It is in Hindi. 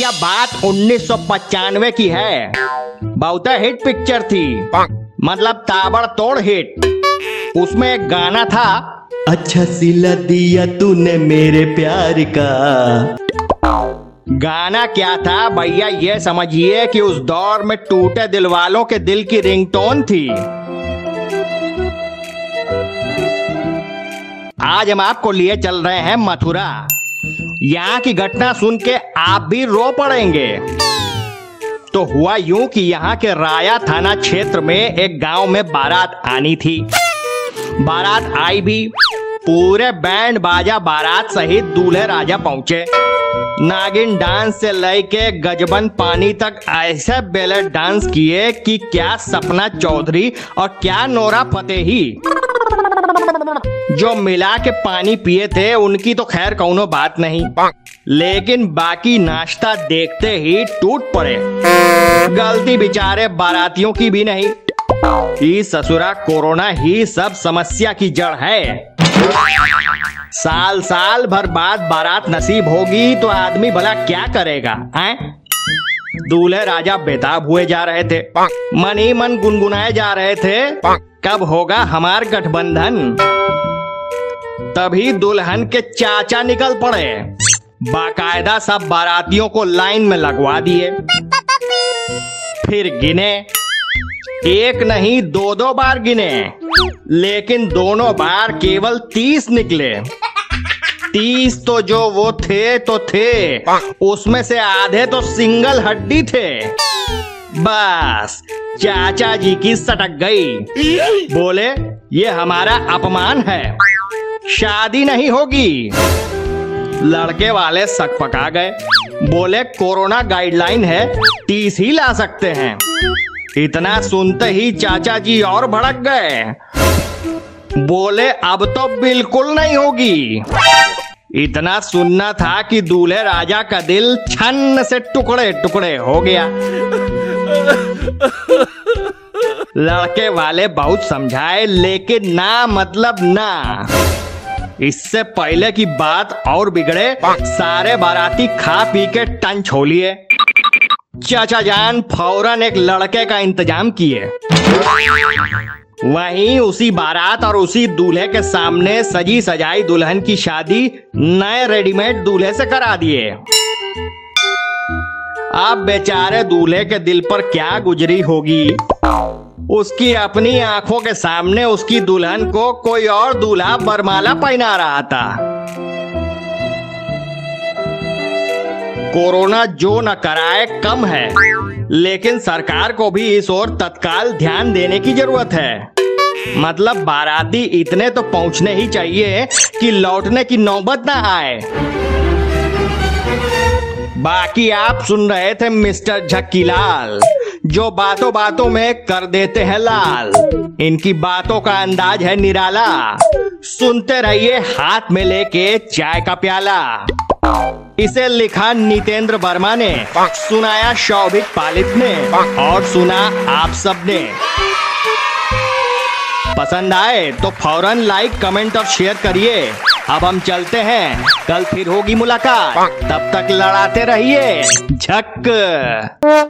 भैया बात उन्नीस की है। बहुत हिट पिक्चर थी। मतलब ताबड़तोड़ हिट उसमें एक गाना था अच्छा सिला दिया तूने मेरे प्यार का। गाना क्या था भैया ये समझिए कि उस दौर में टूटे दिल वालों के दिल की रिंगटोन थी। आज हम आपको लिए चल रहे हैं मथुरा। यहाँ की घटना सुन के आप भी रो पड़ेंगे। तो हुआ यूँ कि यहाँ के राया थाना क्षेत्र में एक गाँव में बारात आनी थी। बारात आई भी, पूरे बैंड बाजा बारात सहित दूल्हे राजा पहुँचे। नागिन डांस से लेके गजबन पानी तक ऐसे बेले डांस किए कि क्या सपना चौधरी और क्या नोरा फतेही। जो मिला के पानी पिए थे उनकी तो खैर कौनो बात नहीं। लेकिन बाकी नाश्ता देखते ही टूट पड़े। गलती बेचारे बारातियों की भी नहीं। ई ससुरा कोरोना ही सब समस्या की जड़ है। साल साल भर बाद बारात नसीब होगी तो आदमी भला क्या करेगा हैं? दूल्हे राजा बेताब हुए जा रहे थे। मन ही मन गुनगुनाए जा रहे थे। कब होगा हमार गठबंधन? तभी दुल्हन के चाचा निकल पड़े। बाकायदा सब बारातियों को लाइन में लगवा दिए। फिर गिने। एक नहीं, दो दो बार गिने। लेकिन दोनों बार केवल तीस निकले। तीस तो जो वो थे तो थे। उसमें से आधे तो सिंगल हड्डी थे। बस, चाचा जी की सटक गई। बोले, ये हमारा अपमान है। शादी नहीं होगी। लड़के वाले सक पका गए। बोले, कोरोना गाइडलाइन है, तीस ही ला सकते हैं। इतना सुनते ही चाचा जी और भड़क गए। बोले, अब तो बिल्कुल नहीं होगी। इतना सुनना था कि दूल्हे राजा का दिल छन्न से टुकड़े टुकड़े हो गया। लड़के वाले बहुत समझाए, लेकिन ना मतलब ना। इससे पहले की बात और बिगड़े सारे बाराती खा पी के टन छोलिए। चाचा जान फ़ौरन एक लड़के का इंतज़ाम किए। वहीं उसी बारात और उसी दूल्हे के सामने सजी सजाई दुल्हन की शादी नए रेडीमेड दूल्हे से करा दिए। अब बेचारे दूल्हे के दिल पर क्या गुजरी होगी? उसकी अपनी आँखों के सामने उसकी दुल्हन को कोई और दूल्हा बरमाला पहना रहा था। कोरोना जो न कराए कम है, लेकिन सरकार को भी इस ओर तत्काल ध्यान देने की ज़रूरत है। मतलब बाराती इतने तो पहुँचने ही चाहिए कि लौटने की नौबत ना आए। बाकी आप सुन रहे थे मिस्टर झक्कीलाल। जो बातों बातों में कर देते हैं लाल। इनकी बातों का अंदाज है निराला। सुनते रहिए हाथ में लेके चाय का प्याला। इसे लिखा नितेंद्र वर्मा ने, सुनाया शौभिक पालित ने, और सुना आप सबने पसंद आए तो फ़ौरन लाइक कमेंट और शेयर करिए। अब हम चलते हैं। कल फिर होगी मुलाकात। तब तक लड़ाते रहिए। झक।